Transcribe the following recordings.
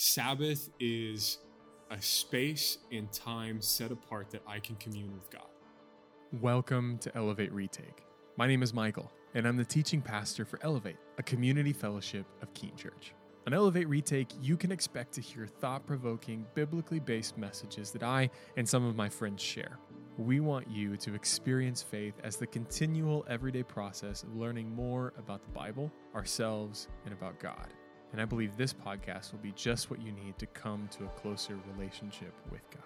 Sabbath is a space and time set apart that I can commune with God. Welcome to Elevate Retake. My name is Michael, and I'm the teaching pastor for Elevate, a community fellowship of Keene Church. On Elevate Retake, you can expect to hear thought provoking, biblically based messages that I and some of my friends share. We want you to experience faith as the continual everyday process of learning more about the Bible, ourselves, and about God. And I believe this podcast will be just what you need to come to a closer relationship with God.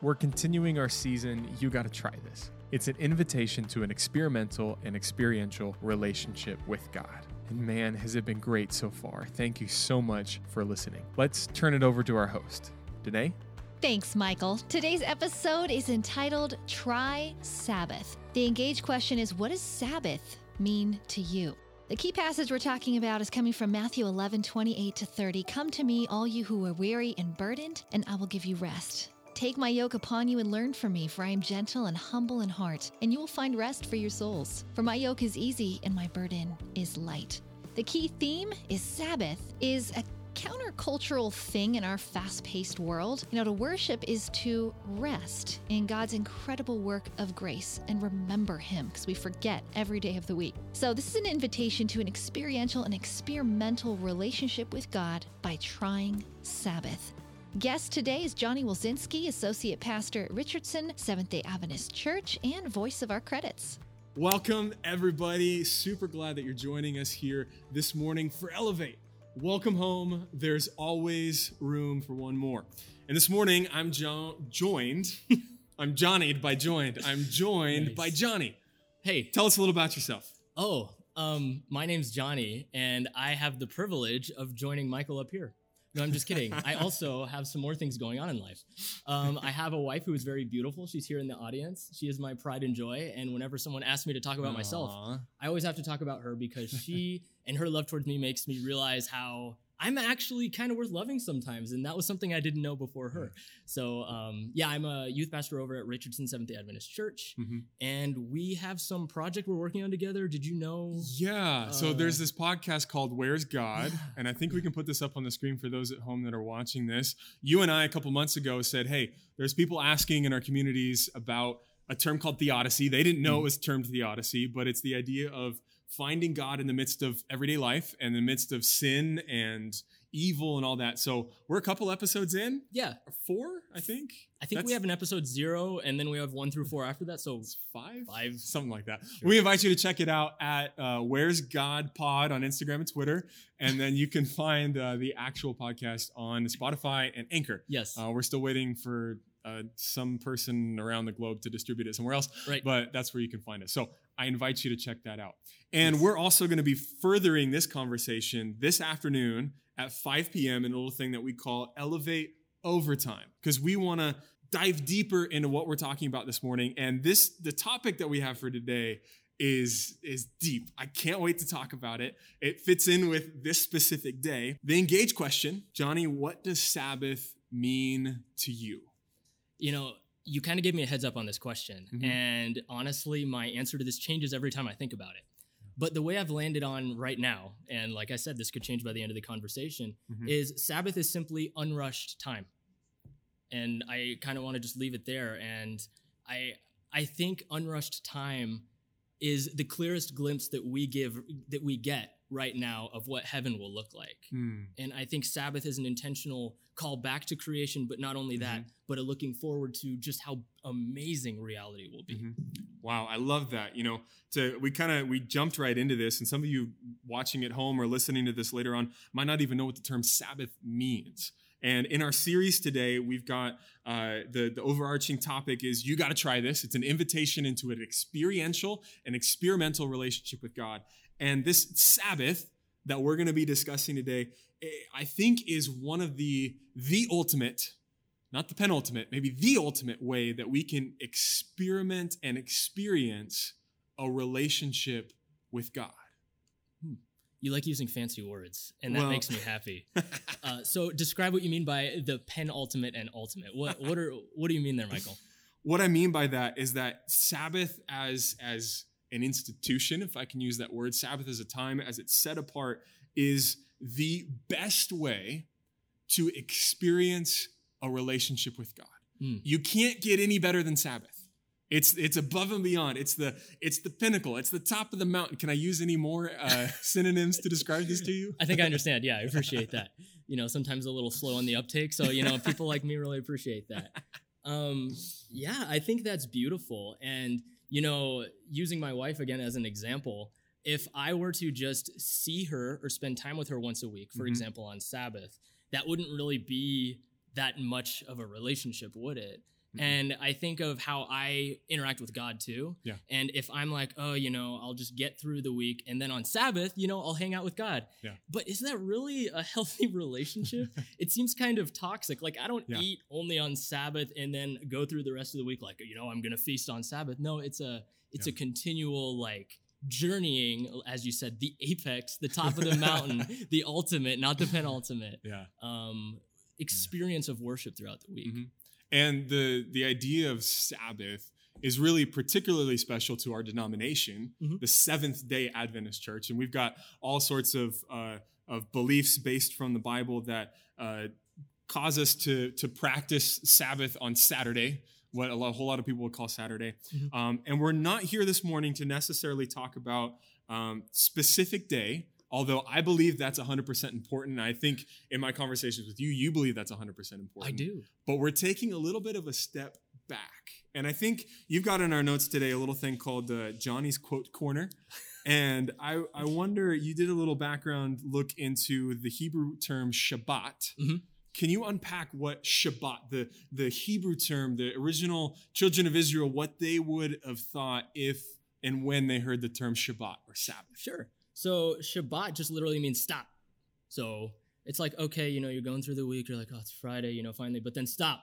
We're continuing our season, You Gotta Try This. It's an invitation to an experimental and experiential relationship with God. And man, has it been great so far. Thank you so much for listening. Let's turn it over to our host, Danae. Thanks, Michael. Today's episode is entitled Try Sabbath. The engaged question is What does Sabbath mean to you? The key passage we're talking about is coming from Matthew 11, 28 to 30. Come to me, all you who are weary and burdened, and I will give you rest. Take my yoke upon you and learn from me, for I am gentle and humble in heart, and you will find rest for your souls. For my yoke is easy and my burden is light. The key theme is Sabbath is a countercultural thing in our fast paced world. You know, to worship is to rest in God's incredible work of grace and remember Him because we forget every day of the week. So, this is an invitation to an experiential and experimental relationship with God by trying Sabbath. Guest today is Johnny Wilczynski, Associate Pastor at Richardson Seventh day Adventist Church and voice of our credits. Welcome, everybody. Super glad that you're joining us here this morning for Elevate. Welcome home. There's always room for one more. And this morning, I'm jo- joined. I'm Johnnyed by joined. I'm joined Nice. by Johnny. Hey, Tell us a little about yourself. oh, um, my name's Johnny, and I have the privilege of joining Michael up here. No, I'm just kidding. I also have some more things going on in life. Um, I have a wife who is very beautiful. She's here in the audience. She is my pride and joy. And whenever someone asks me to talk about myself, I always have to talk about her because she and her love towards me makes me realize how I'm actually kind of worth loving sometimes. And that was something I didn't know before her. So, um, yeah, I'm a youth pastor over at Richardson Seventh day Adventist Church. Mhm. And we have some project we're working on together. Did you know? Yeah. So Uh, there's this podcast called Where's God? And I think we can put this up on the screen for those at home that are watching this. You and I, a couple months ago, said, hey, there's people asking in our communities about a term called theodicy. They didn't know it was termed theodicy, but it's the idea of finding God in the midst of everyday life and the midst of sin and evil and all that. So we're a couple episodes in, Yeah, four, I think. I think we have an episode zero, and then we have one through four after that. So five, Five. something like that. Sure. We invite you to check it out at uh, Where's God Pod on Instagram and Twitter, and then you can find uh, the actual podcast on Spotify and Anchor. yes, Uh, we're still waiting for uh, some person around the globe to distribute it somewhere else, right. but that's where you can find it. So I invite you to check that out. And Yes. we're also going to be furthering this conversation this afternoon at 5 p.m. in a little thing that we call Elevate Overtime, because we want to dive deeper into what we're talking about this morning. And this, the topic that we have for today is is deep. I can't wait to talk about it. It fits in with this specific day. The engage question, Johnny, what does Sabbath mean to you? You know, you kind of gave me a heads up on this question, Mhm. and honestly, my answer to this changes every time I think about it. But the way I've landed on right now, and like I said, this could change by the end of the conversation, Mhm. is Sabbath is simply unrushed time. And I kind of want to just leave it there. And I I think unrushed time is the clearest glimpse that we give that we get right now of what heaven will look like. Hmm. And I think Sabbath is an intentional call back to creation, but not only that, but a looking forward to just how amazing reality will be. Mhm. Wow, I love that. You know, to we kind of we jumped right into this, and some of you watching at home or listening to this later on might not even know what the term Sabbath means. And in our series today, we've got uh, the the overarching topic is you got to try this. It's an invitation into an experiential and experimental relationship with God. And this Sabbath that we're going to be discussing today, eh, I think, is one of the the ultimate not the penultimate, maybe the ultimate way that we can experiment and experience a relationship with God. You like using fancy words, and that Well- makes me happy. Uh, so, describe what you mean by the penultimate and ultimate. What what are what do you mean there, Michael? what I mean by that is that Sabbath as as an institution, if I can use that word, Sabbath as a time as it's set apart is the best way to experience a relationship with God. Mm. You can't get any better than Sabbath. It's it's above and beyond. It's the it's the pinnacle. It's the top of the mountain. Can I use any more uh, synonyms to describe this to you? I think I understand. Yeah, I appreciate that. You know, sometimes a little slow on the uptake. So, you know, people like me really appreciate that. Um, yeah, I think that's beautiful. And, you know, using my wife again as an example, if I were to just see her or spend time with her once a week, for Mhm. example, on Sabbath, that wouldn't really be that much of a relationship, would it? And I think of how I interact with God too. Yeah. And if I'm like, oh, you know, I'll just get through the week and then on Sabbath, you know, I'll hang out with God. Yeah. But is that really a healthy relationship? it seems kind of toxic. Like I don't Yeah. eat only on Sabbath and then go through the rest of the week like, you know, I'm going to feast on Sabbath. No, it's a it's Yeah. a continual like journeying as you said the apex the top of the mountain the ultimate not the penultimate Yeah. um experience of worship throughout the week Mhm. And the the idea of Sabbath is really particularly special to our denomination, Mhm. the Seventh Day Adventist Church, and we've got all sorts of uh, of beliefs based from the Bible that uh, cause us to to practice Sabbath on Saturday. What a, lot, a whole lot of people would call Saturday, Mhm. um, and we're not here this morning to necessarily talk about um, specific day. Although I believe that's 100% important. I think in my conversations with you, you believe that's 100% important i do but we're taking a little bit of a step back. And I think you've got in our notes today a little thing called uh, Johnny's Quote Corner. And I, I wonder, you did a little background look into the Hebrew term Shabbat. Mhm. Can you unpack what Shabbat, the, the Hebrew term, the original children of Israel, what they would have thought if and when they heard the term Shabbat or Sabbath? Sure. So Shabbat just literally means stop. So it's like, okay, you know, you're going through the week, you're like, oh, it's Friday, you know, finally, but then stop.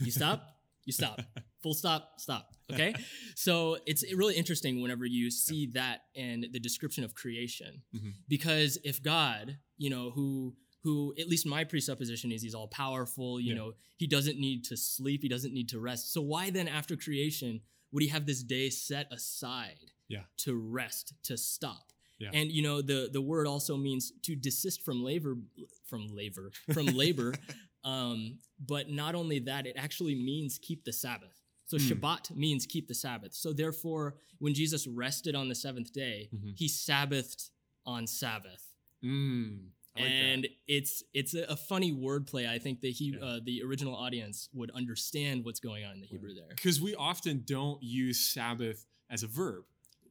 You stop, you stop. Full stop, stop. Okay. So it's really interesting whenever you see that in the description of creation. Mhm. Because if God, you know, who who at least my presupposition is he's all powerful, you Yeah. know, he doesn't need to sleep, he doesn't need to rest. So why then after creation would he have this day set aside Yeah. to rest, to stop? Yeah. And you know the the word also means to desist from labor from labor from labor um, but not only that it actually means keep the sabbath so Hmm. shabbat means keep the sabbath so therefore when jesus rested on the seventh day Mhm. he sabbathed on sabbath Mm, like that. and it's it's a, a funny wordplay i think the he, Yeah. uh, the original audience would understand what's going on in the hebrew there because we often don't use Sabbath as a verb.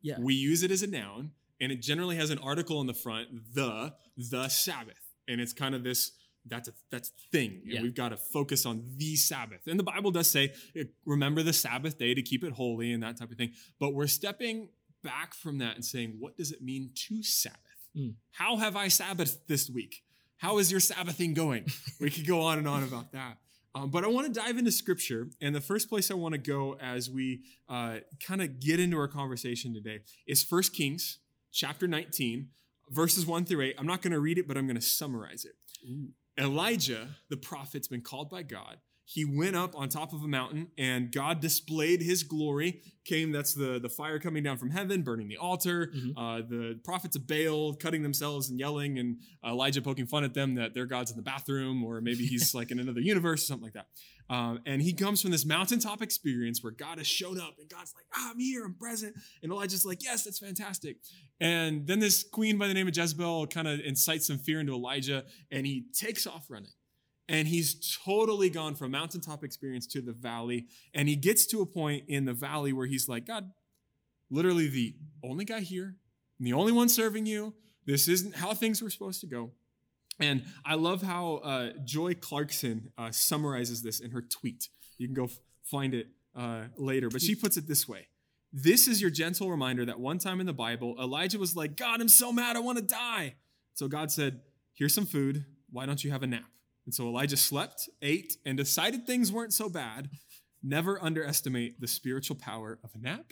Yeah. We use it as a noun, and it generally has an article in the front, the the Sabbath, and it's kind of this that's a that's a thing, and Yeah. we've got to focus on the Sabbath. And the Bible does say, eh, remember the Sabbath day to keep it holy and that type of thing. But we're stepping back from that and saying, what does it mean to Sabbath? Mm. How have I Sabbathed this week? How is your Sabbathing going? we could go on and on about that. Um, but I want to dive into scripture. And the first place I want to go as we uh, kind of get into our conversation today is First Kings chapter 19, verses 1 through 8. I'm not going to read it, but I'm going to summarize it. Elijah, the prophet's been called by God. He went up on top of a mountain and God displayed his glory. Came, that's the, the fire coming down from heaven, burning the altar. Mhm. Uh, the prophets of Baal cutting themselves and yelling, and Elijah poking fun at them that their God's in the bathroom, or maybe he's like in another universe or something like that. Um, and he comes from this mountaintop experience where God has shown up and God's like, ah, I'm here, I'm present. And Elijah's like, yes, that's fantastic. And then this queen by the name of Jezebel kind of incites some fear into Elijah and he takes off running. And he's totally gone from mountaintop experience to the valley. And he gets to a point in the valley where he's like, God, literally the only guy here, and the only one serving you. This isn't how things were supposed to go. And I love how uh, Joy Clarkson uh, summarizes this in her tweet. You can go f- find it uh, later, but she puts it this way This is your gentle reminder that one time in the Bible, Elijah was like, God, I'm so mad, I want to die. So God said, Here's some food. Why don't you have a nap? And so Elijah slept, ate, and decided things weren't so bad. Never underestimate the spiritual power of a nap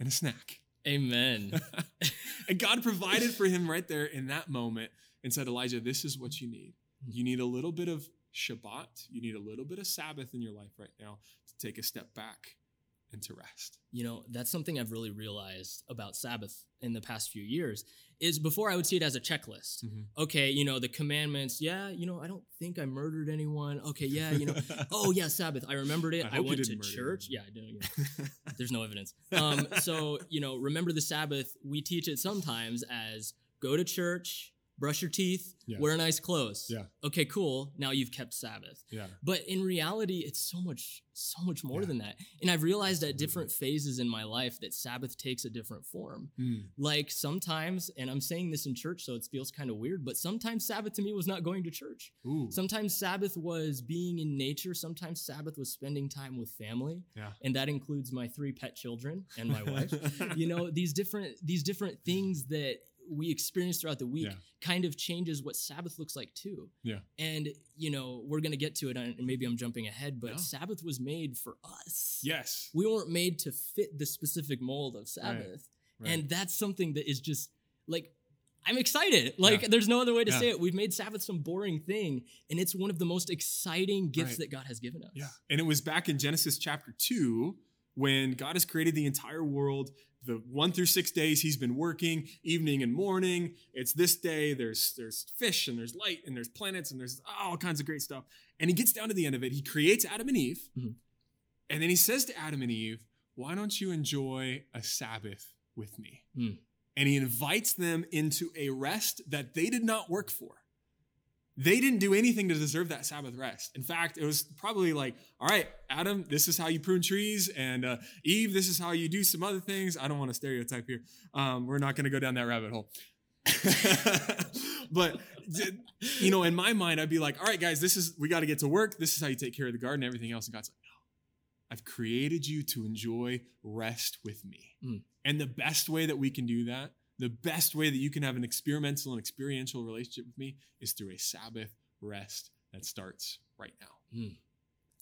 and a snack. amen and God provided for him right there in that moment and said, Elijah, this is what you need. You need a little bit of Shabbat. You need a little bit of Sabbath in your life right now to take a step back and to rest. You know, that's something I've really realized about Sabbath in the past few years is before I would see it as a checklist. Mhm. Okay, you know, the commandments, yeah, you know, I don't think I murdered anyone. Okay, yeah, you know, oh yeah, Sabbath, I remembered it. I I, went to church. Yeah. I didn't. Know, there's no evidence. Um, so, you know, remember the Sabbath, we teach it sometimes as go to church, brush your teeth, Yeah. wear nice clothes. Yeah. Okay, cool. Now you've kept Sabbath. yeah. But in reality, it's so much, so much more Yeah. than that. And I've realized at different phases in my life that Sabbath takes a different form. Mm. Like sometimes, and I'm saying this in church, so it feels kind of weird, but sometimes Sabbath to me was not going to church. Ooh. Sometimes Sabbath was being in nature. Sometimes Sabbath was spending time with family. Yeah. And that includes my three pet children and my wife. you know, these different these different things that we experience throughout the week Yeah. kind of changes what Sabbath looks like too. Yeah. And you know, we're gonna get to it, and maybe I'm jumping ahead, but No. Sabbath was made for us. yes. We weren't made to fit the specific mold of Sabbath. Right. And that's something that is just like I'm excited. Like Yeah. there's no other way to Yeah. say it. We've made Sabbath some boring thing, and it's one of the most exciting gifts Right. that God has given us. Yeah. And it was back in Genesis chapter 2 when God has created the entire world. The one through six days he's been working, evening and morning. It's this day. There's there's fish and there's light and there's planets and there's all kinds of great stuff. And he gets down to the end of it. He creates Adam and Eve. Mhm. And then he says to Adam and Eve, Why don't you enjoy a Sabbath with me? Mm. And he invites them into a rest that they did not work for they didn't do anything to deserve that Sabbath rest. In fact, it was probably like, all right, Adam, this is how you prune trees, and uh, Eve, this is how you do some other things. I don't want to stereotype here. Um, we're not going to go down that rabbit hole. but you know, in my mind, I'd be like, all right, guys, this is we got to get to work. This is how you take care of the garden, everything else. And God's like, no, I've created you to enjoy rest with me. Mm. And the best way that we can do that the best way that you can have an experimental and experiential relationship with me is through a Sabbath rest that starts right now. Hmm.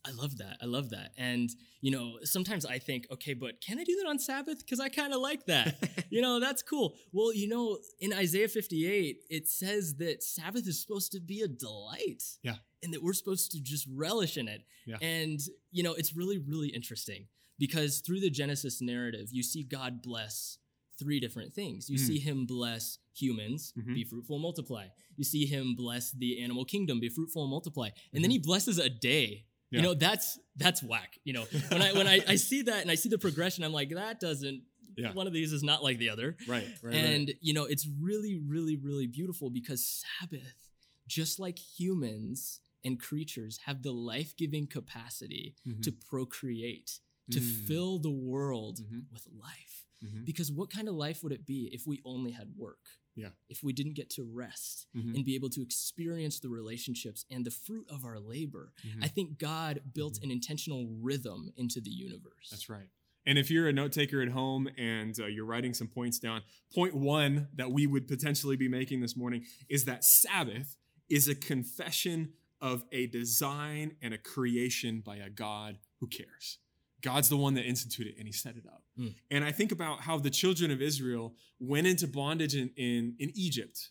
I love that. I love that. And, you know, sometimes I think, okay, but can I do that on Sabbath? Because I kind of like that. you know, that's cool. Well, you know, in Isaiah 58, it says that Sabbath is supposed to be a delight. Yeah. And that we're supposed to just relish in it. Yeah. And, you know, it's really, really interesting because through the Genesis narrative, you see God bless three different things. You Mm. see him bless humans, Mhm. be fruitful and multiply. You see him bless the animal kingdom, be fruitful and multiply. And then Mhm. he blesses a day. Yeah. You know, that's that's whack. You know, when I when I, I see that and I see the progression, I'm like, that doesn't Yeah. one of these is not like the other. Right, right. and you know, it's really, really, really beautiful because Sabbath, just like humans and creatures, have the life-giving capacity Mhm. to procreate, to Mm. fill the world Mhm. with life. Mhm. Because what kind of life would it be if we only had work? Yeah. If we didn't get to rest Mhm. and be able to experience the relationships and the fruit of our labor, Mhm. I think God built an intentional rhythm into the universe. That's right. And if you're a note taker at home and uh, you're writing some points down, point one that we would potentially be making this morning is that Sabbath is a confession of a design and a creation by a God who cares. God's the one that instituted it and he set it up. Mm. And I think about how the children of Israel went into bondage in, in, in Egypt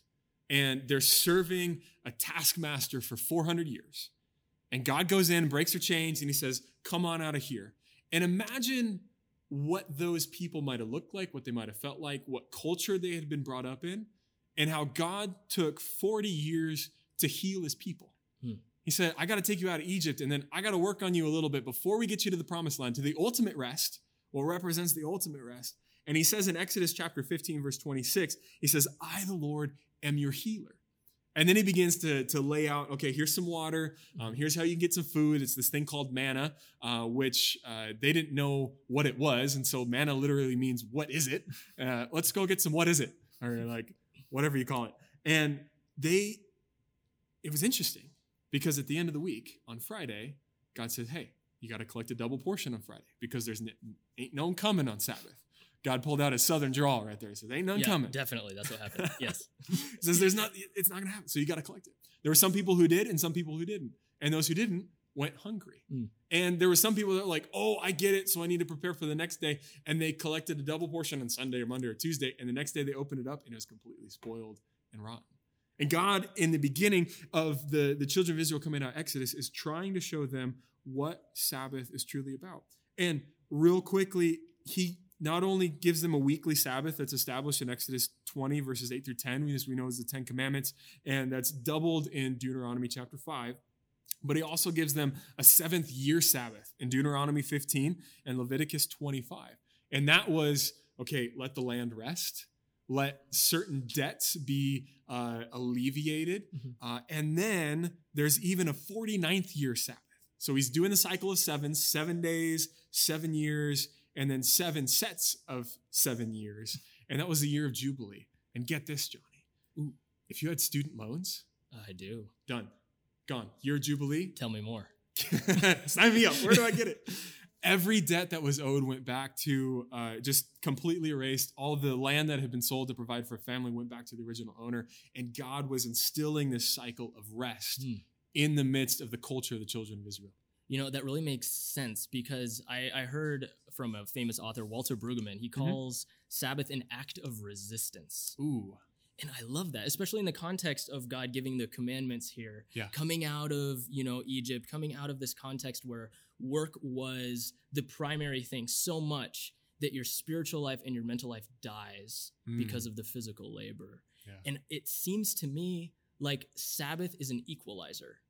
and they're serving a taskmaster for 400 years. And God goes in, breaks their chains, and he says, Come on out of here. And imagine what those people might have looked like, what they might have felt like, what culture they had been brought up in, and how God took 40 years to heal his people. He said, I got to take you out of Egypt, and then I got to work on you a little bit before we get you to the promised land, to the ultimate rest, what represents the ultimate rest. And he says in Exodus chapter 15, verse 26, he says, I, the Lord, am your healer. And then he begins to, to lay out, okay, here's some water. Um, here's how you can get some food. It's this thing called manna, uh, which uh, they didn't know what it was. And so manna literally means, what is it? Uh, let's go get some, what is it? Or like, whatever you call it. And they, it was interesting because at the end of the week on Friday, God said, hey, you got to collect a double portion on Friday because there's n- ain't no one coming on Sabbath. God pulled out his southern drawl right there. He says, ain't none yeah, coming. definitely. That's what happened. yes. he says there's not it's not gonna happen so you got to collect it there were some people who did and some people who didn't and those who didn't went hungry Mm. and there were some people that were like oh i get it so i need to prepare for the next day and they collected a double portion on sunday or monday or tuesday and the next day they opened it up and it was completely spoiled and rotten and god in the beginning of the the children of israel coming out of exodus is trying to show them what sabbath is truly about and real quickly, he not only gives them a weekly Sabbath that's established in Exodus 20, verses 8 through 10, as we know as the Ten Commandments, and that's doubled in Deuteronomy chapter 5, but he also gives them a seventh year Sabbath in Deuteronomy 15 and Leviticus 25. And that was okay, let the land rest, let certain debts be uh, alleviated. Mhm. Uh, and then there's even a 49th year Sabbath. So he's doing the cycle of seven, seven days, seven years, and then seven sets of seven years. And that was the year of Jubilee. And get this, Johnny. Ooh. If you had student loans, I do. done, gone. Year of Jubilee, Tell me more. Sign me up. Where do I get it? Every debt that was owed went back to uh, just completely erased. All the land that had been sold to provide for a family went back to the original owner. And God was instilling this cycle of rest Hmm. in the midst of the culture of the children of Israel. You know, that really makes sense because I, I heard from a famous author, Walter Brueggemann, he Mm-hmm. calls Sabbath an act of resistance. Ooh. And I love that, especially in the context of God giving the commandments here, Yeah. coming out of, you know, Egypt, coming out of this context where work was the primary thing so much that your spiritual life and your mental life dies Mm. because of the physical labor. Yeah. And it seems to me like Sabbath is an equalizer.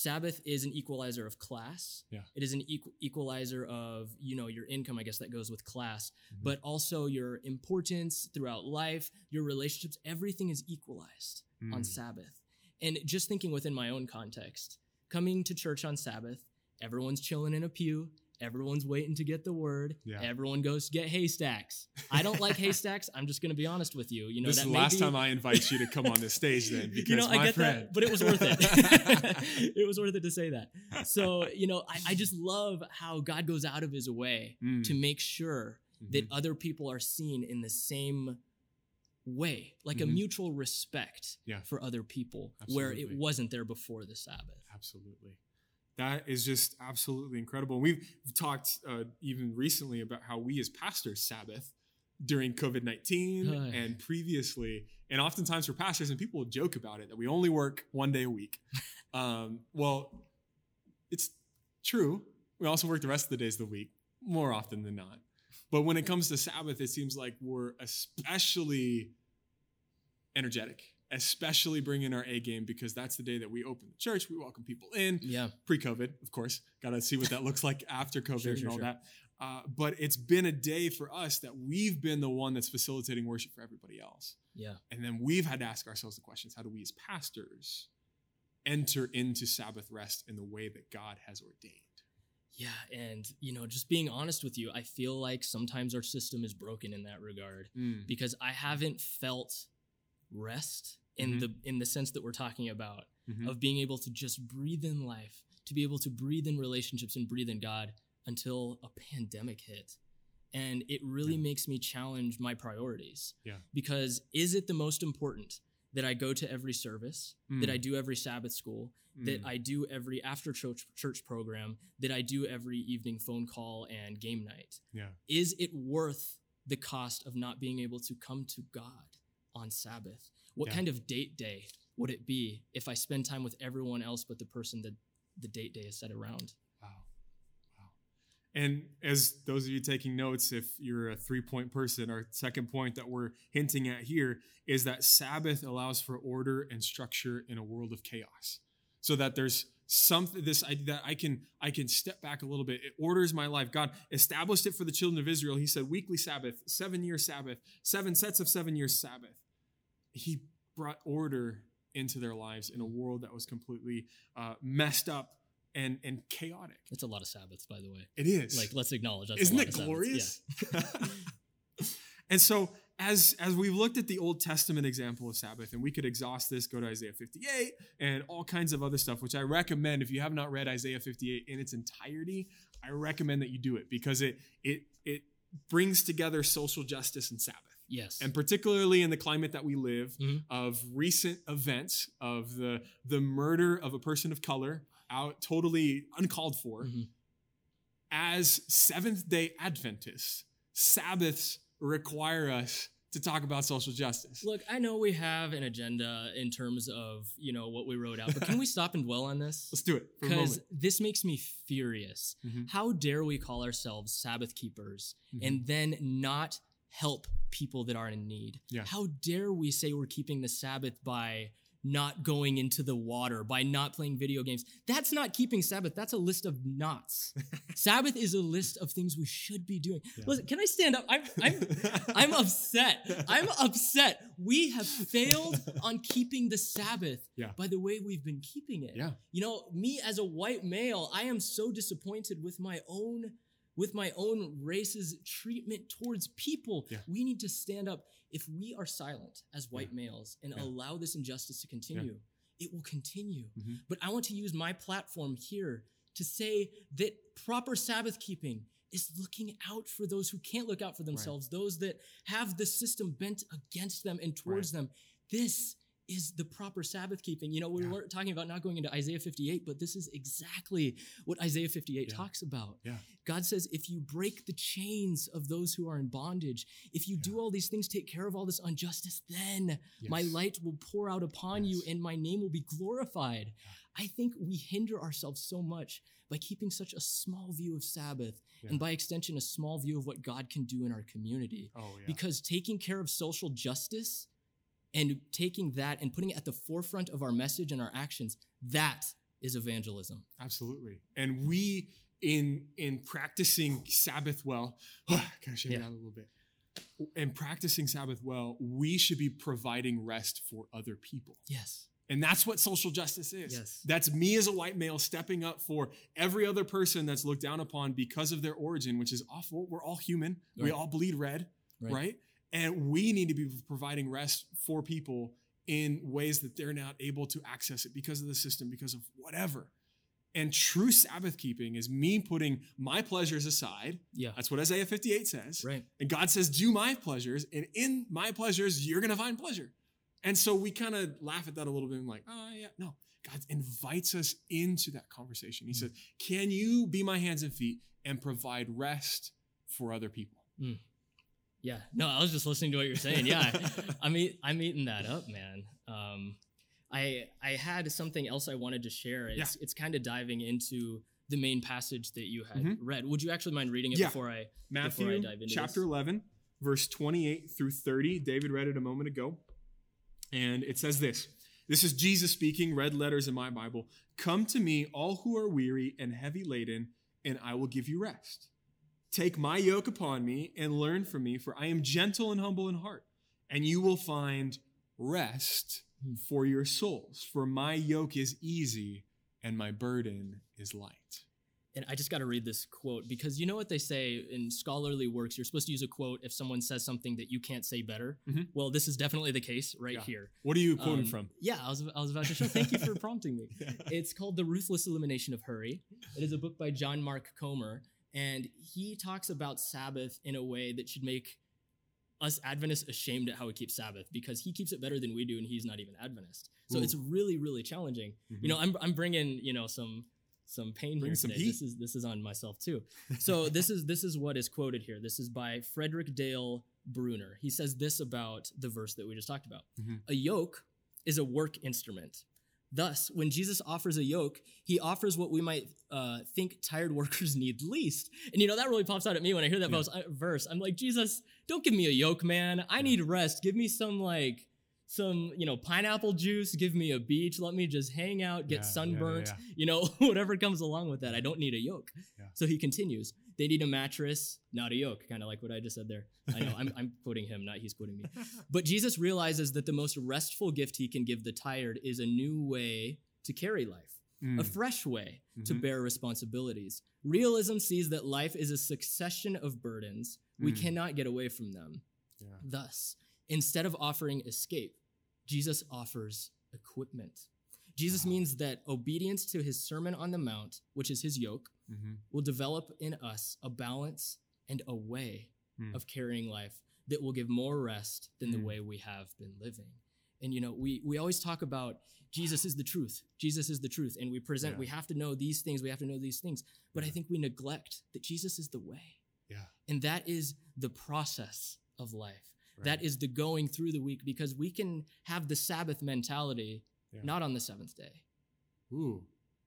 Sabbath is an equalizer of class. Yeah. It is an equ- equalizer of, you know, your income, I guess that goes with class, Mhm. but also your importance throughout life, your relationships, everything is equalized on Mm. Sabbath. And just thinking within my own context, coming to church on Sabbath, everyone's chilling in a pew, everyone's waiting to get the word, Yeah. everyone goes to get haystacks. I don't like haystacks. I'm just going to be honest with you. You know, this is the last be- time I invite you to come on this stage then because you know, I get friend. that, but it was worth it. it was worth it to say that. So, you know, I, I just love how God goes out of his way Mm. to make sure Mhm. that other people are seen in the same way, like a Mhm. mutual respect Yeah. for other people, where it wasn't there before the Sabbath. Absolutely. That is just absolutely incredible. We've talked uh, even recently about how we as pastors Sabbath during COVID 19 Ay. and previously. And oftentimes for pastors, and people will joke about it, that we only work one day a week. um, well, it's true. We also work the rest of the days of the week more often than not. But when it comes to Sabbath, it seems like we're especially energetic, especially bring in our A game because that's the day that we open the church. We welcome people in Yeah. pre COVID, of course. Got to see what that looks like after COVID Sure, and sure, all sure. that. Uh, but it's been a day for us that we've been the one that's facilitating worship for everybody else. Yeah. And then we've had to ask ourselves the questions how do we as pastors enter into Sabbath rest in the way that God has ordained? Yeah. And, you know, just being honest with you, I feel like sometimes our system is broken in that regard. Mm, because I haven't felt rest in Mhm. the in the sense that we're talking about mhm. of being able to just breathe in life, to be able to breathe in relationships and breathe in God until a pandemic hit. And it really Yeah. makes me challenge my priorities. Yeah. Because is it the most important that I go to every service, that Mm. I do every Sabbath school, that Mm. I do every after church church program, that I do every evening phone call and game night? Yeah. is it worth the cost of not being able to come to God on Sabbath? What Yeah. kind of date day would it be if I spend time with everyone else but the person that the date day is set around? Wow. Wow. And as those of you taking notes, if you're a three point person, our second point that we're hinting at here is that Sabbath allows for order and structure in a world of chaos. So that there's something this I, that I can I can step back a little bit. It orders my life. God established it for the children of Israel. He said weekly Sabbath, seven year Sabbath, seven sets of seven years Sabbath. He brought order into their lives in a world that was completely uh, messed up and and chaotic. It's a lot of Sabbaths, by the way. It is. Like, let's acknowledge that's a Isn't it glorious? and so as as we've looked at the Old Testament example of Sabbath, and we could exhaust this, go to Isaiah 58 and all kinds of other stuff, which I recommend if you have not read Isaiah 58 in its entirety, I recommend that you do it because it it it brings together social justice and Sabbath. Yes. And particularly in the climate that we live, Mhm. of recent events of the the murder of a person of color out totally uncalled for, Mhm. as Seventh Day Adventists, Sabbaths require us to talk about social justice. Look, I know we have an agenda in terms of you know what we wrote out, but can we stop and dwell on this? Let's do it Because this makes me furious. Mhm. How dare we call ourselves Sabbath keepers Mhm. and then not help people that are in need? Yeah. How dare we say we're keeping the Sabbath by not going into the water, by not playing video games? That's not keeping Sabbath. That's a list of knots. Sabbath is a list of things we should be doing. Yeah. Listen, can I stand up? I'm, I'm, I'm upset. I'm upset. We have failed on keeping the Sabbath Yeah. by the way we've been keeping it. Yeah. You know, me as a white male, I am so disappointed with my own with my own race's treatment towards people. Yeah. We need to stand up. If we are silent as white males and Yeah. allow this injustice to continue, it will continue. Mhm. But I want to use my platform here to say that proper Sabbath keeping is looking out for those who can't look out for themselves, those that have the system bent against them and towards them. This is the proper Sabbath keeping. You know, we Yeah. weren't talking about not going into Isaiah 58, but this is exactly what Isaiah 58 Yeah. talks about. Yeah. God says, if you break the chains of those who are in bondage, if you do all these things, take care of all this injustice, then my light will pour out upon you and my name will be glorified. I think we hinder ourselves so much by keeping such a small view of Sabbath and by extension, a small view of what God can do in our community. Oh yeah. Because taking care of social justice and taking that and putting it at the forefront of our message and our actions, that is evangelism. Absolutely. And we in in practicing Sabbath well, can I shake Yeah. out a little bit? In practicing Sabbath well, we should be providing rest for other people. Yes. And that's what social justice is. Yes. That's me as a white male stepping up for every other person that's looked down upon because of their origin, which is awful. We're all human. We all bleed red, Right. right. And we need to be providing rest for people in ways that they're not able to access it because of the system, because of whatever. And true Sabbath keeping is me putting my pleasures aside. Yeah. That's what Isaiah 58 says. Right. And God says, Do my pleasures, and in my pleasures, you're going to find pleasure. And so we kind of laugh at that a little bit and like, oh, yeah. No, God invites us into that conversation. He Mm. says, Can you be my hands and feet and provide rest for other people? Yeah. No, I was just listening to what you're saying. Yeah. I'm eat, I'm eating that up, man. Um, I I had something else I wanted to share. It's it's kind of diving into the main passage that you had Mhm. read. Would you actually mind reading it Yeah. before I Matthew before I dive into chapter this? 11, verse 28 through 30. David read it a moment ago. And it says this This is Jesus speaking, red letters in my Bible. Come to me, all who are weary and heavy laden, and I will give you rest. Take my yoke upon me and learn from me, for I am gentle and humble in heart, and you will find rest for your souls. For my yoke is easy and my burden is light. And I just got to read this quote because you know what they say in scholarly works, you're supposed to use a quote if someone says something that you can't say better. Mhm. Well, this is definitely the case right Yeah. here. What are you quoting Um, from? Yeah, I was, I was about to show. Thank you for prompting me. It's called The Ruthless Elimination of Hurry. It is a book by John Mark Comer, and he talks about Sabbath in a way that should make us Adventists ashamed at how we keep Sabbath because he keeps it better than we do, and he's not even Adventist. So Ooh. it's really, really challenging. Mhm. You know, I'm, I'm bringing you know some some pain Bring here some today. heat. This is this is on myself too. So this is this is what is quoted here. This is by Frederick Dale Bruner. He says this about the verse that we just talked about. Mhm. A yoke is a work instrument. Thus, when Jesus offers a yoke, he offers what we might uh, think tired workers need least. And you know, that really pops out at me when I hear that Yeah. verse, uh, verse. I'm like, Jesus, don't give me a yoke, man. I need rest. Give me some, like, some, you know, pineapple juice. Give me a beach. Let me just hang out, get Yeah, sunburnt, you know, whatever comes along with that. I don't need a yoke. So he continues. They need a mattress, not a yoke, kind of like what I just said there. I know I'm, I'm quoting him, not he's quoting me. But Jesus realizes that the most restful gift he can give the tired is a new way to carry life, a Mm. fresh way to Mhm. bear responsibilities. Realism sees that life is a succession of burdens. We Mm. cannot get away from them. Yeah. Thus, instead of offering escape, Jesus offers equipment. Jesus means that obedience to his Sermon on the Mount, which is his yoke, Mhm. will develop in us a balance and a way Hmm. of carrying life that will give more rest than the Hmm. way we have been living. And you know, we we always talk about Jesus is the truth. Jesus is the truth. And we present, Yeah. we have to know these things, we have to know these things. But I think we neglect that Jesus is the way. Yeah. And that is the process of life. That is the going through the week because we can have the Sabbath mentality Yeah. not on the seventh day. Ooh.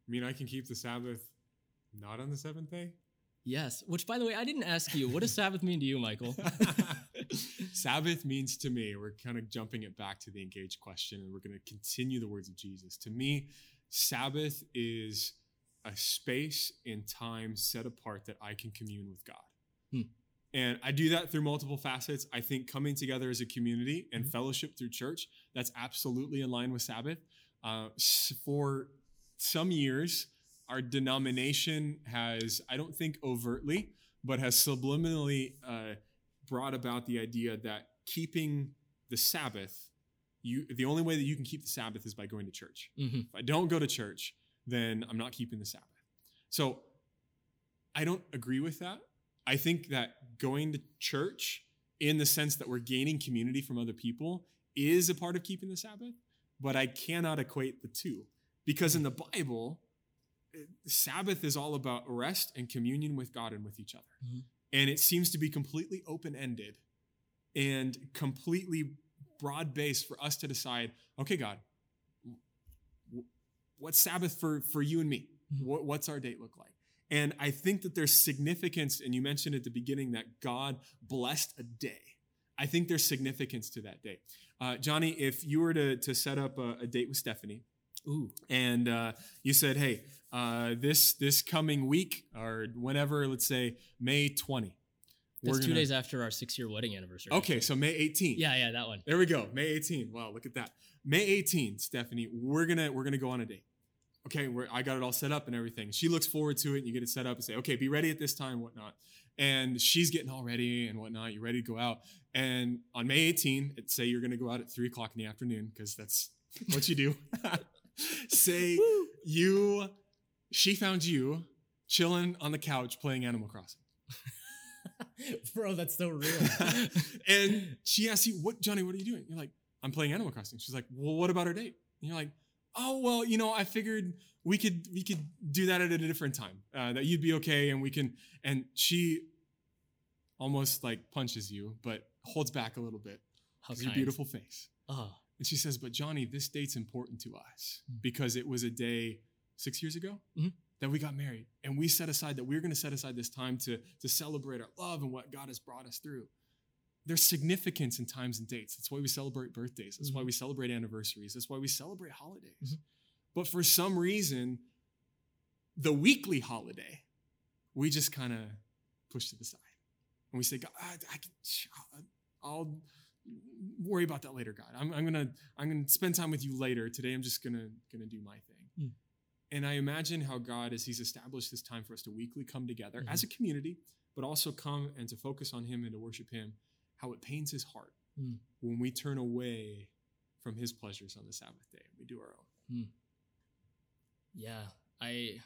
I mean, I can keep the Sabbath not on the seventh day? Yes. Which, by the way, I didn't ask you. What does Sabbath mean to you, Michael? Sabbath means to me, we're kind of jumping it back to the engaged question, and we're going to continue the words of Jesus. To me, Sabbath is a space and time set apart that I can commune with God. Hmm. And I do that through multiple facets. I think coming together as a community and Mhm. fellowship through church, that's absolutely in line with Sabbath. Uh, for some years, our denomination has, I don't think overtly, but has subliminally uh, brought about the idea that keeping the Sabbath, you the only way that you can keep the Sabbath is by going to church. Mhm. If I don't go to church, then I'm not keeping the Sabbath. So I don't agree with that. I think that going to church, in the sense that we're gaining community from other people, is a part of keeping the Sabbath, but I cannot equate the two. Because in the Bible, Sabbath is all about rest and communion with God and with each other. Mhm. And it seems to be completely open ended and completely broad based for us to decide okay, God, what's Sabbath for, for you and me? Mhm. What, what's our date look like? And I think that there's significance, and you mentioned at the beginning that God blessed a day. I think there's significance to that day. Uh, Johnny, if you were to, to set up a, a date with Stephanie, Ooh. and uh, you said, "Hey, uh, this this coming week or whenever, let's say May 20, That's we're two days after our six year wedding anniversary. Okay, so May 18. Yeah, yeah, that one. There we go. May 18. Wow, look at that. May 18, Stephanie, we're gonna we're gonna go on a date. Okay, I got it all set up and everything. She looks forward to it. And you get it set up and say, okay, be ready at this time, whatnot. And she's getting all ready and whatnot. You're ready to go out. And on May 18, it- say you're gonna go out at three o'clock in the afternoon because that's what you do. say you, she found you chilling on the couch playing Animal Crossing. Bro, that's so real. and she asks you, "What, Johnny? What are you doing?" You're like, "I'm playing Animal Crossing." She's like, "Well, what about our date?" And you're like, "Oh, well, you know, I figured we could we could do that at a different time. Uh, that you'd be okay, and we can." And she almost like punches you, but holds back a little bit because your beautiful face. Oh, And she says, "But Johnny, this date's important to us Mm. because it was a day six years ago Mhm. that we got married, and we set aside that we are going to set aside this time to to celebrate our love and what God has brought us through." There's significance in times and dates. That's why we celebrate birthdays. That's why Mhm. we celebrate anniversaries. That's why we celebrate holidays. Mhm. But for some reason, the weekly holiday, we just kind of push to the side, and we say, "God, I, I I'll worry about that later, God. I'm, I'm gonna I'm gonna spend time with you later. Today, I'm just gonna gonna do my thing." Mm. And I imagine how God, as He's established this time for us to weekly come together Mhm. as a community, but also come and to focus on Him and to worship Him, how it pains His heart Mm. when we turn away from His pleasures on the Sabbath day. and We do our own. yeah. I.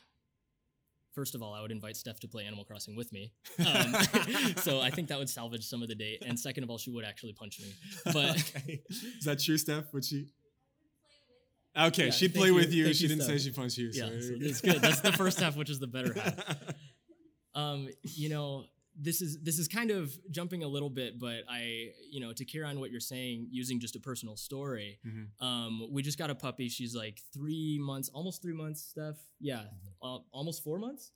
First of all, I would invite Steph to play Animal Crossing with me. Um, so I think that would salvage some of the date. And second of all, she would actually punch me. But okay. is that true, Steph? Would she? Okay, Yeah, she'd play you. with you. Thank she you, didn't say Steph. she punched you. yeah, so so it's good. That's the first half, which is the better half. Um, you know, this is this is kind of jumping a little bit, but I, you know, to carry on what you're saying, using just a personal story. Mhm. Um, we just got a puppy. She's like three months, almost three months, Steph. Yeah, Mm-hmm. uh, almost four months.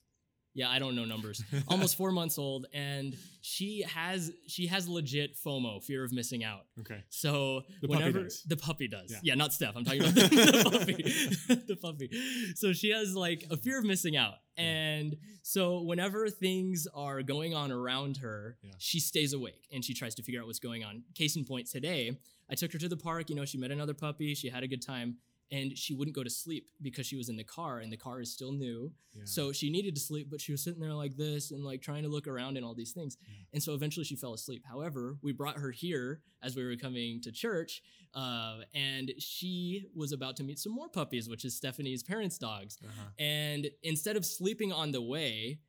Yeah, I don't know numbers. almost four months old, and she has she has legit FOMO, fear of missing out. Okay. So The puppy whenever does. the puppy does, Yeah. yeah, not Steph. I'm talking about the, the puppy, the puppy. So she has like a fear of missing out, and so whenever things are going on around her, Yeah. she stays awake and she tries to figure out what's going on. Case in point, today I took her to the park. You know, she met another puppy. She had a good time. And she wouldn't go to sleep because she was in the car, and the car is still new. Yeah. So she needed to sleep, but she was sitting there like this and like trying to look around and all these things. And so eventually she fell asleep. However, we brought her here as we were coming to church, uh, and she was about to meet some more puppies, which is Stephanie's parents' dogs. Uh-huh. And instead of sleeping on the way,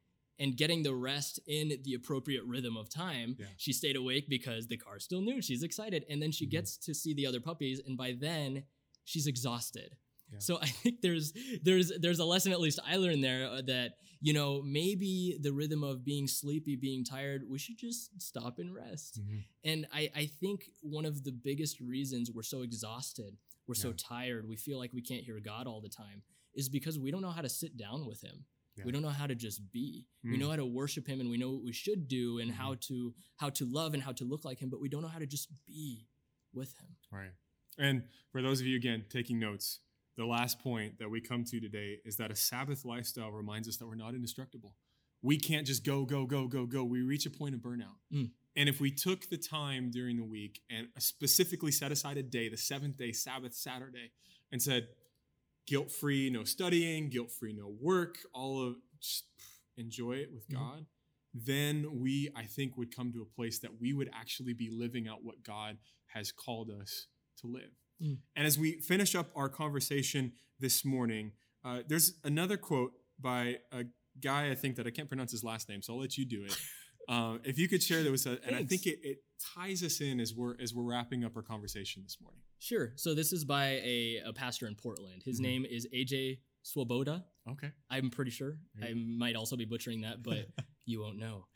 and getting the rest in the appropriate rhythm of time, Yeah. she stayed awake because the car's still new. She's excited. And then she Mhm. gets to see the other puppies. And by then, she's exhausted. Yeah. So I think there's there's there's a lesson at least I learned there uh, that you know maybe the rhythm of being sleepy, being tired, we should just stop and rest. Mhm. And I I think one of the biggest reasons we're so exhausted, we're so tired, we feel like we can't hear God all the time is because we don't know how to sit down with him. Yeah. We don't know how to just be. We Mm. know how to worship him and we know what we should do and Mm-hmm. how to how to love and how to look like him, but we don't know how to just be with him. Right. And for those of you, again, taking notes, the last point that we come to today is that a Sabbath lifestyle reminds us that we're not indestructible. We can't just go, go, go, go, go. We reach a point of burnout. Mm. And if we took the time during the week and specifically set aside a day, the seventh day, Sabbath, Saturday, and said, guilt free, no studying, guilt free, no work, all of just enjoy it with Mhm. God, then we, I think, would come to a place that we would actually be living out what God has called us to live. Mm. And as we finish up our conversation this morning, uh, there's another quote by a guy I think that I can't pronounce his last name, so I'll let you do it. Um, if you could share that with us, and I think it, it ties us in as we're as we're wrapping up our conversation this morning. Sure. So this is by a, a pastor in Portland. His Mhm. name is AJ Swoboda. Okay. I'm pretty sure. I might also be butchering that, but you won't know.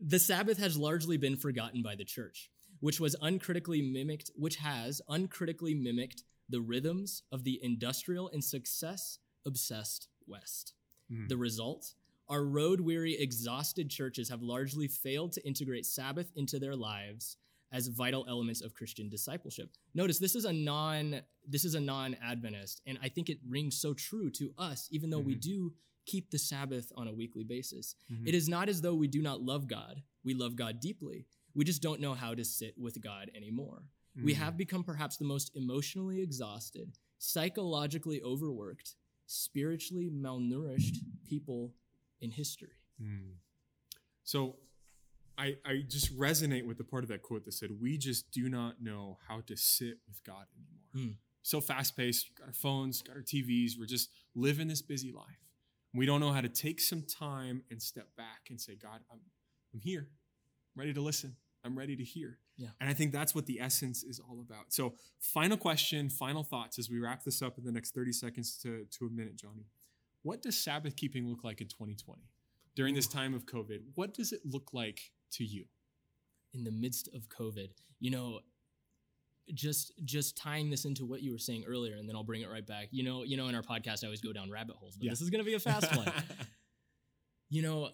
The Sabbath has largely been forgotten by the church, which was uncritically mimicked, which has uncritically mimicked the rhythms of the industrial and success obsessed West. Mhm. The result? Our road weary, exhausted churches have largely failed to integrate Sabbath into their lives as vital elements of Christian discipleship. Notice this is a non this is a non-Adventist, and I think it rings so true to us, even though we Mhm. do keep the Sabbath on a weekly basis. Mhm. It is not as though we do not love God. We love God deeply. We just don't know how to sit with God anymore. We Mm. have become perhaps the most emotionally exhausted, psychologically overworked, spiritually malnourished people in history. Mm. So I, I just resonate with the part of that quote that said, We just do not know how to sit with God anymore. Mm. So fast paced, got our phones, got our TVs, we're just living this busy life. We don't know how to take some time and step back and say, God, I'm, I'm here, ready to listen, I'm ready to hear. Yeah. And I think that's what the essence is all about. So, final question, final thoughts as we wrap this up in the next 30 seconds to, to a minute, Johnny. What does Sabbath keeping look like in 2020 during this time of COVID? What does it look like to you? in the midst of COVID. You know, just just tying this into what you were saying earlier, and then I'll bring it right back. You know, you know, in our podcast, I always go down rabbit holes, but Yeah. this is gonna be a fast one. you know,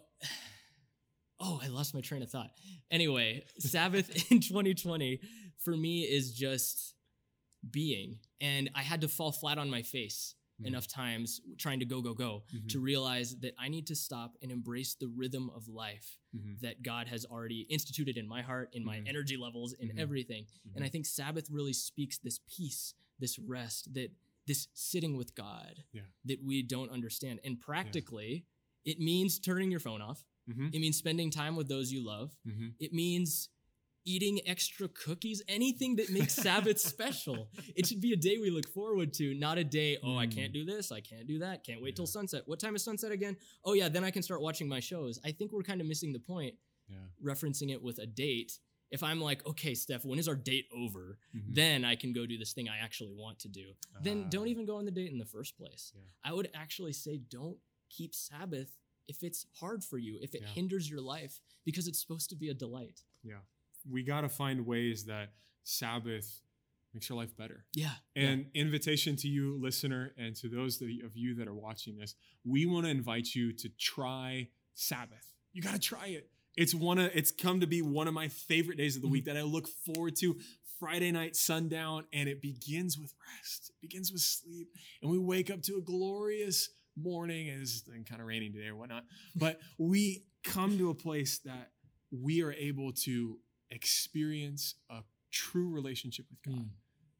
oh, I lost my train of thought. Anyway, Sabbath in 2020 for me is just being, and I had to fall flat on my face Mhm. enough times trying to go, go, go Mhm. to realize that I need to stop and embrace the rhythm of life Mhm. that God has already instituted in my heart, in my Mhm. energy levels, in Mhm. everything. And I think Sabbath really speaks this peace, this rest, that this sitting with God Yeah. that we don't understand. And practically, it means turning your phone off. Mhm. It means spending time with those you love. Mhm. It means eating extra cookies, anything that makes Sabbath special. It should be a day we look forward to, not a day, oh, I Mm. can't do this, I can't do that, can't wait till sunset. What time is sunset again? Oh, yeah, then I can start watching my shows. I think we're kind of missing the point Yeah. referencing it with a date. If I'm like, okay, Steph, when is our date over? Mhm. Then I can go do this thing I actually want to do. Then don't Ah. even go on the date in the first place. Yeah. I would actually say don't keep Sabbath if it's hard for you, if it Yeah. hinders your life, because it's supposed to be a delight. Yeah. We got to find ways that Sabbath makes your life better. Yeah. And invitation to you, listener, and to those of you that are watching this, we want to invite you to try Sabbath. You got to try it. It's one of it's come to be one of my favorite days of the mm-hmm. week that I look forward to. Friday night sundown, and it begins with rest. It begins with sleep, and we wake up to a glorious morning. and It's kind of raining today or whatnot, but we come to a place that we are able to experience a true relationship with God Mm.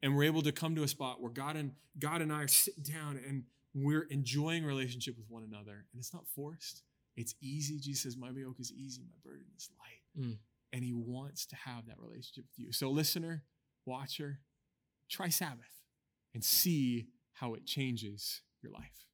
and we're able to come to a spot where God and God and I are sitting down and we're enjoying relationship with one another and it's not forced it's easy Jesus says my yoke is easy my burden is light Mm. and he wants to have that relationship with you so listener watcher try Sabbath and see how it changes your life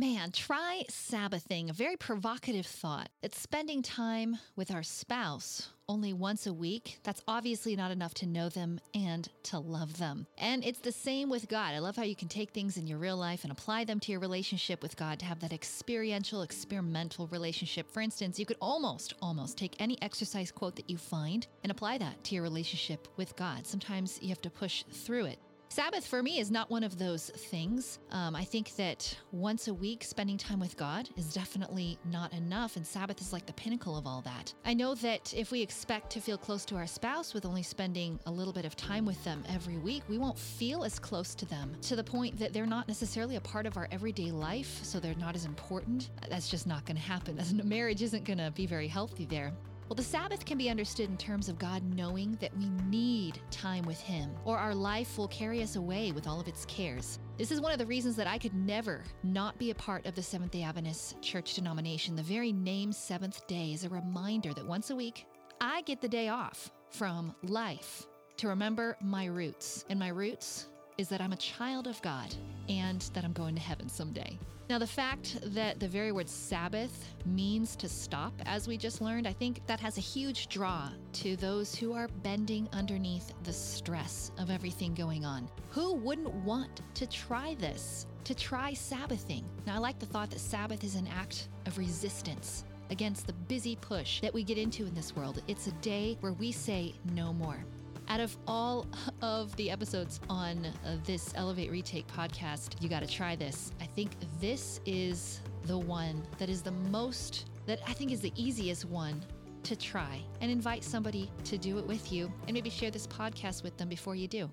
Man, try Sabbathing, a very provocative thought. It's spending time with our spouse only once a week. That's obviously not enough to know them and to love them. And it's the same with God. I love how you can take things in your real life and apply them to your relationship with God to have that experiential, experimental relationship. For instance, you could almost, almost take any exercise quote that you find and apply that to your relationship with God. Sometimes you have to push through it. Sabbath for me is not one of those things. Um, I think that once a week spending time with God is definitely not enough, and Sabbath is like the pinnacle of all that. I know that if we expect to feel close to our spouse with only spending a little bit of time with them every week, we won't feel as close to them to the point that they're not necessarily a part of our everyday life, so they're not as important. That's just not going to happen. Marriage isn't going to be very healthy there. Well, the Sabbath can be understood in terms of God knowing that we need time with Him, or our life will carry us away with all of its cares. This is one of the reasons that I could never not be a part of the Seventh day Adventist church denomination. The very name Seventh day is a reminder that once a week, I get the day off from life to remember my roots. And my roots is that I'm a child of God and that I'm going to heaven someday. Now, the fact that the very word Sabbath means to stop, as we just learned, I think that has a huge draw to those who are bending underneath the stress of everything going on. Who wouldn't want to try this, to try Sabbathing? Now, I like the thought that Sabbath is an act of resistance against the busy push that we get into in this world. It's a day where we say no more. Out of all of the episodes on uh, this Elevate Retake podcast, you got to try this. I think this is the one that is the most, that I think is the easiest one to try and invite somebody to do it with you and maybe share this podcast with them before you do.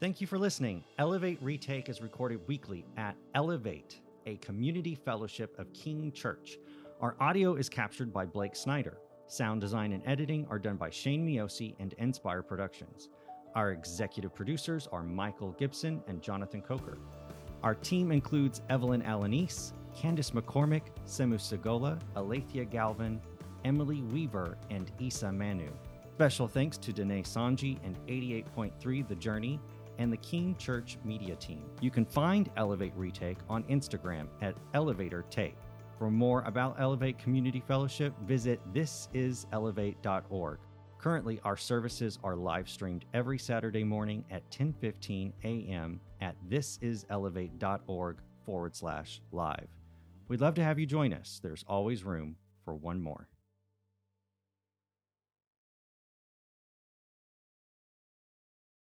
Thank you for listening. Elevate Retake is recorded weekly at Elevate, a community fellowship of Keene Church. Our audio is captured by Blake Snyder. Sound design and editing are done by Shane Miosi and Inspire Productions. Our executive producers are Michael Gibson and Jonathan Coker. Our team includes Evelyn Alanis, Candice McCormick, Semu Segola, Alethea Galvin, Emily Weaver, and Isa Manu. Special thanks to Danae Sanji and 88.3 The Journey and the Keene Church Media Team. You can find Elevate Retake on Instagram at Elevate Retake. For more about Elevate Community Fellowship, visit thisiselevate.org. Currently, our services are live streamed every Saturday morning at 10:15 a.m. at thisiselevate.org forward slash live. We'd love to have you join us. There's always room for one more.